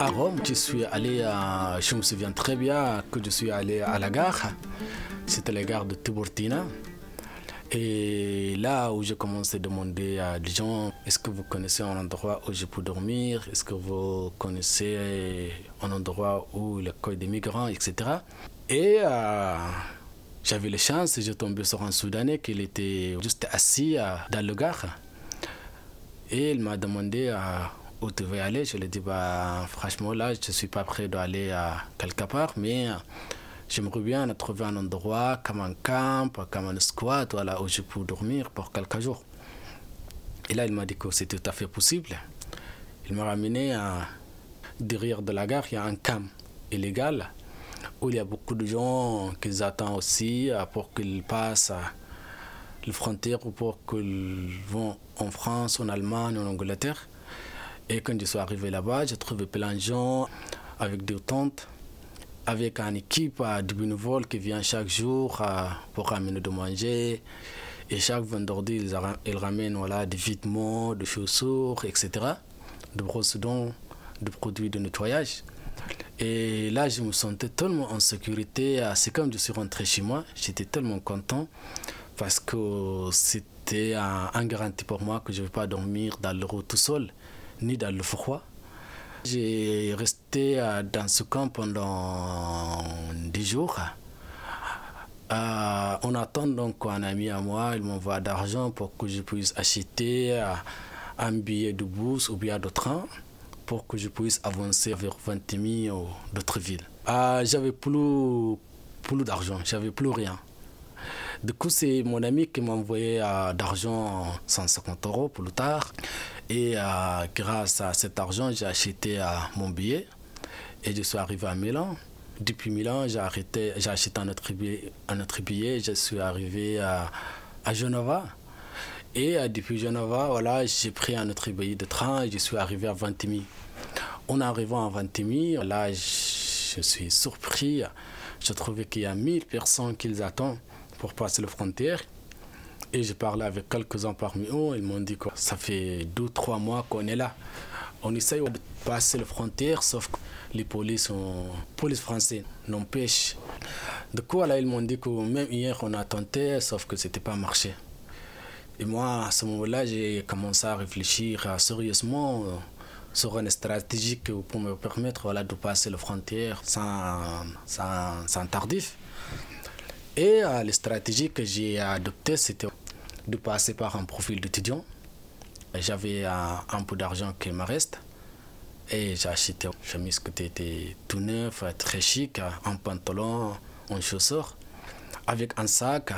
Rome, je suis allé à, je me souviens très bien que je suis allé à la gare. C'était la gare de Tiburtina. Et là où j'ai commencé à demander à des gens, est-ce que vous connaissez un endroit où je peux dormir? Est-ce que vous connaissez un endroit où il y a des migrants, etc. Et euh, j'avais la chance, j'ai tombé sur un Soudanais qui était juste assis euh, dans le gare. Et il m'a demandé euh, où tu veux aller. Je lui ai dit, bah, franchement, là, je ne suis pas prêt d'aller à quelque part, mais J'aimerais bien trouver un endroit comme un camp, comme un squat, voilà, où je peux dormir pour quelques jours. Et là, il m'a dit que c'est tout à fait possible. Il m'a ramené à, derrière de la gare, il y a un camp illégal où il y a beaucoup de gens qui attendent aussi pour qu'ils passent les frontières ou pour qu'ils vont en France, en Allemagne, en Angleterre. Et quand je suis arrivé là-bas, j'ai trouvé plein de gens avec des tentes avec une équipe de bénévoles qui vient chaque jour pour ramener de manger. Et chaque vendredi, ils, ramènent voilà, des vêtements, des chaussures, etc. De brosses dents, de produits de nettoyage. Et là, je me sentais tellement en sécurité. C'est comme je suis rentré chez moi. J'étais tellement content parce que c'était un, garantie pour moi que je ne vais pas dormir dans le route tout seul, ni dans le froid. J'ai resté euh, dans ce camp pendant 10 jours. Euh, on attend donc un ami à moi, il m'envoie d'argent pour que je puisse acheter euh, un billet de bus ou bien de train pour que je puisse avancer vers 20 000 d'autres villes. Euh, j'avais plus, plus d'argent, j'avais plus rien. Du coup, c'est mon ami qui m'a envoyé euh, d'argent 150 euros plus tard. Et euh, grâce à cet argent, j'ai acheté euh, mon billet et je suis arrivé à Milan. Depuis Milan, j'ai j'ai acheté un autre billet, un autre billet. Je suis arrivé à, à Genova. Et depuis Genova, voilà, j'ai pris un autre billet de train et je suis arrivé à Ventimille. En arrivant à Ventimille, là, je suis surpris. Je trouvais qu'il y a 1000 personnes qui attendent pour passer la frontière. Et j'ai parlé avec quelques-uns parmi eux. Ils m'ont dit que ça fait deux, trois mois qu'on est là. On essaye de passer la frontière, sauf que les polices, police français n'empêchent. De quoi là, ils m'ont dit que même hier, on a tenté, sauf que c'était pas marché. Et moi, à ce moment-là, j'ai commencé à réfléchir sérieusement sur une stratégie pour me permettre voilà, de passer la frontière sans, sans tardif. Et euh, la stratégie que j'ai adoptée, c'était de passer par un profil d'étudiant. J'avais euh, un peu d'argent qui me reste. Et j'ai acheté une chemise qui était tout neuf, très chic, un pantalon, un chaussure, avec un sac.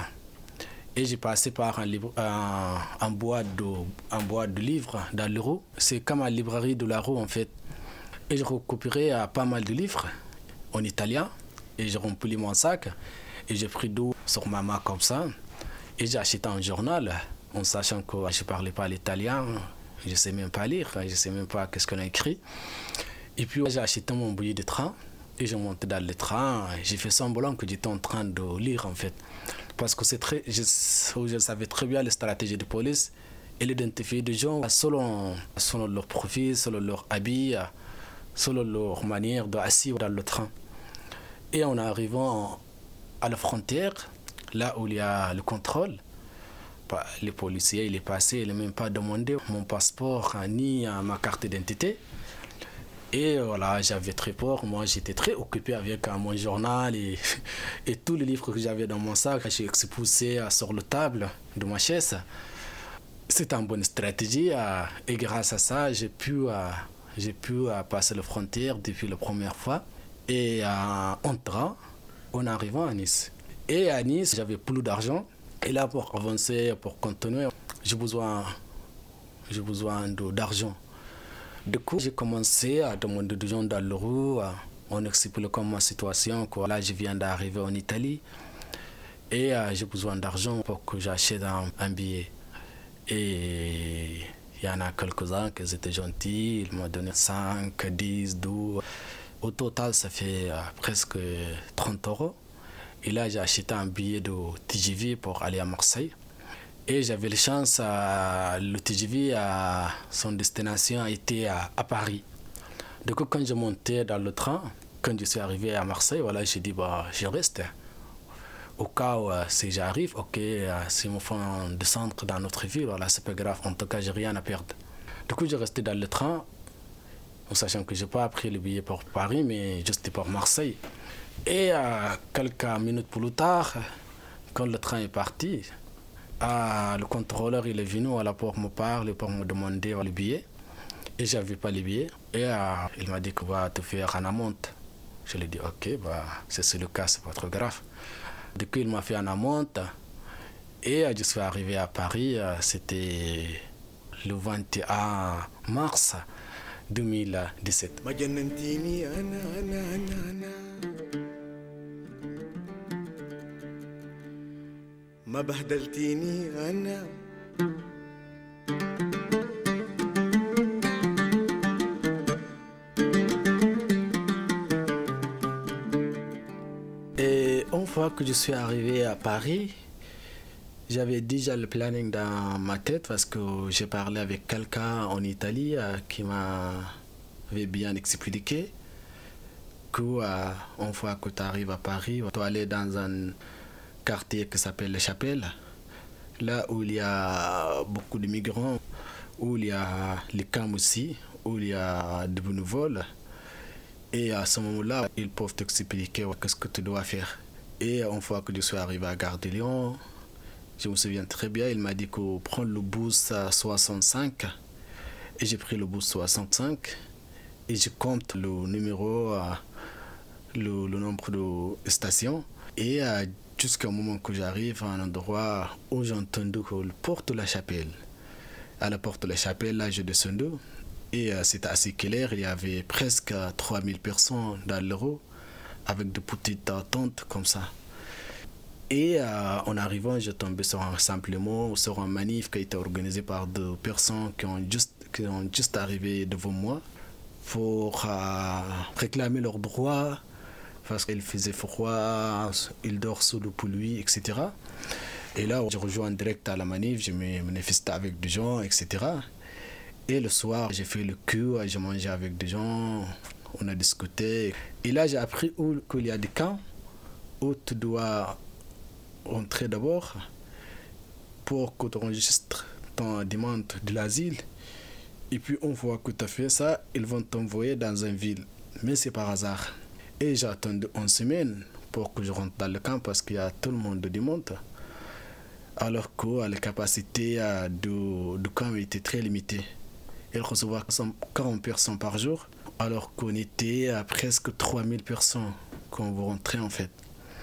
Et j'ai passé par un, livre, boîte de, livres dans le rue. C'est comme la librairie de rue en fait. Et j'ai récupéré euh, pas mal de livres en italien. Et j'ai rempli mon sac. Et j'ai pris d'eau sur ma main comme ça. Et j'ai acheté un journal en sachant que je ne parlais pas l'italien. Je ne sais même pas lire. Je ne sais même pas qu'est-ce qu'on a écrit. Et puis j'ai acheté mon billet de train. Et j'ai monté dans le train. J'ai fait semblant que j'étais en train de lire en fait. Parce que c'est très, je, je savais très bien les stratégies de police et l'identifier des gens selon, selon leur profil, selon leur habit, selon leur manière d'assis dans le train. Et en arrivant à la frontière, là où il y a le contrôle, bah, le policier il est passé, il même pas demandé mon passeport ni ma carte d'identité. Et voilà, j'avais très peur. Moi, j'étais très occupé avec mon journal et, tous les livres que j'avais dans mon sac. J'ai exposé sur la table de ma chaise. C'était une bonne stratégie. Et grâce à ça, j'ai pu, j'ai pu passer la frontière depuis la première fois. Et en entrant, en arrivant à Nice. Et à Nice, j'avais plus d'argent. Et là, pour avancer, pour continuer, j'ai besoin, j'ai besoin d'argent. Du coup, j'ai commencé à demander des gens dans le rue, en expliquant ma situation. Quoi. Là, je viens d'arriver en Italie et euh, j'ai besoin d'argent pour que j'achète un, un, billet. Et il y en a quelques-uns qui étaient gentils, ils m'ont donné 5, 10, 12. Au total, ça fait euh, presque 30 euros. Et là, j'ai acheté un billet de TGV pour aller à Marseille. Et j'avais la chance, euh, le TGV, à son destination était à, à, Paris. Du coup, quand je montais dans le train, quand je suis arrivé à Marseille, voilà, j'ai dit, bah, je reste. Au cas où, euh, si j'arrive, ok, euh, si me font descendre dans notre ville, voilà, c'est pas grave. En tout cas, j'ai rien à perdre. Du coup, j'ai resté dans le train, sachant que je n'ai pas pris le billet pour Paris, mais juste pour Marseille. Et euh, quelques minutes plus tard, quand le train est parti, le contrôleur il est venu pour me parler, pour me demander le billet. Et je n'avais pas le billet. Et il m'a dit qu'il va te faire un amende. Je lui ai dit, ok, bah, c'est le cas, c'est pas trop grave. Du coup, il m'a fait un amende. Et je suis arrivé à Paris, c'était le 21 mars 2017. ما بهدلتيني أنا Et une fois que je suis arrivé à Paris, j'avais déjà le planning dans ma tête parce que j'ai parlé avec quelqu'un en Italie euh, qui m'avait bien expliqué que euh, une fois que tu arrives à Paris, tu aller dans un quartier qui s'appelle Les Chapelles, là où il y a beaucoup de migrants, où il y a les camps aussi, où il y a de bénévoles. Et à ce moment-là, ils peuvent t'expliquer qu'est-ce que tu dois faire. Et une fois que je suis arrivé à Gare de Lyon, je me souviens très bien, il m'a dit que prendre le bus à 65. Et j'ai pris le bus 65. Et je compte le numéro, euh, le, nombre de stations. Et à jusqu'au moment que j'arrive à un endroit où j'ai entendu que la porte de la chapelle. À la porte de la chapelle, là, je descendu et euh, c'était assez clair. Il y avait presque 3000 personnes dans l'euro avec de petites tentes comme ça. Et euh, en arrivant, je tombé sur un simplement sur un manif qui a été organisé par deux personnes qui ont juste, qui ont juste arrivé devant moi pour euh, réclamer leurs droits parce qu'il faisait froid, il dort sous le pluie, etc. Et là, je rejoins direct à la manif, je me manifestais avec des gens, etc. Et le soir, j'ai fait le cul, j'ai mangé avec des gens, on a discuté. Et là, j'ai appris qu'il y a des camps où tu dois entrer d'abord pour que tu enregistres ton demande de l'asile. Et puis, une fois que tu as fait ça, ils vont t'envoyer dans une ville. Mais c'est par hasard. Et j'ai attendu une semaine pour que je rentre dans le camp parce qu'il y a tout le monde de monte. Alors que la capacité du, du camp était très limitée. Il recevait 40 personnes par jour, alors qu'on était à presque 3000 personnes quand vous rentrez en fait.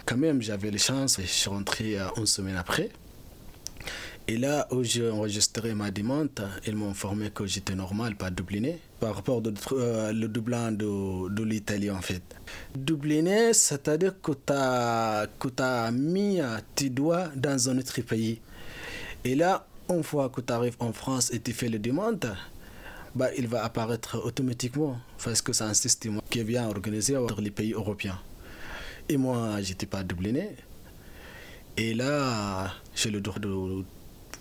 Quand même, j'avais les chances, je suis rentré une semaine après. Et là où j'ai enregistré ma demande, ils m'ont informé que j'étais normal, pas doubliné, par rapport au euh, le doublant de, l'Italie en fait. Doubliné, c'est-à-dire que tu as, mis tes doigts dans un autre pays. Et là, une fois que tu arrives en France et tu fais la demande, bah, il va apparaître automatiquement parce que c'est un système qui est bien organisé entre les pays européens. Et moi, j'étais pas doubliné. Et là, j'ai le droit de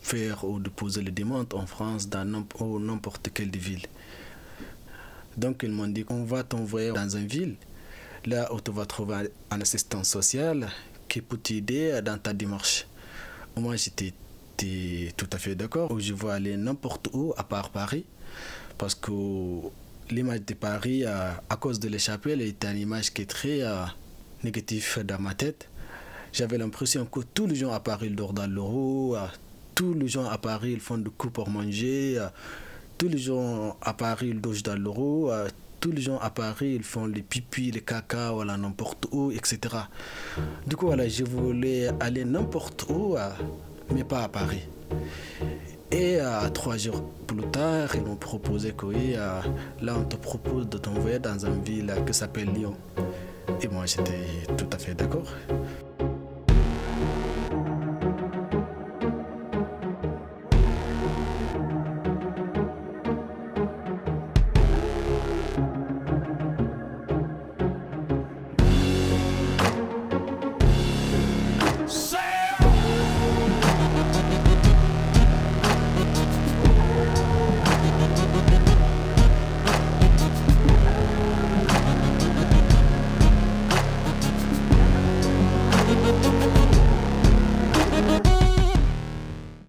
faire ou de poser les demandes en France dans n'importe quelle ville. Donc ils m'ont dit qu'on va t'envoyer dans une ville, là où tu vas trouver un assistant social qui peut t'aider dans ta démarche. Moi j'étais tout à fait d'accord, je vais aller n'importe où à part Paris, parce que l'image de Paris, à cause de l'échappée, est une image qui est très euh, négative dans ma tête. J'avais l'impression que tous les gens à Paris dorment dans l'euro, tous les gens à Paris ils font du coup pour manger. Euh, tous les gens à Paris ils dosent dans l'euro. Euh, tous les gens à Paris ils font les pipis, les caca, voilà, n'importe où, etc. Du coup, voilà, je voulais aller n'importe où, euh, mais pas à Paris. Et trois jours plus tard, ils m'ont proposé que oui, là on te propose de t'envoyer dans une ville qui s'appelle Lyon. Et moi j'étais tout à fait d'accord.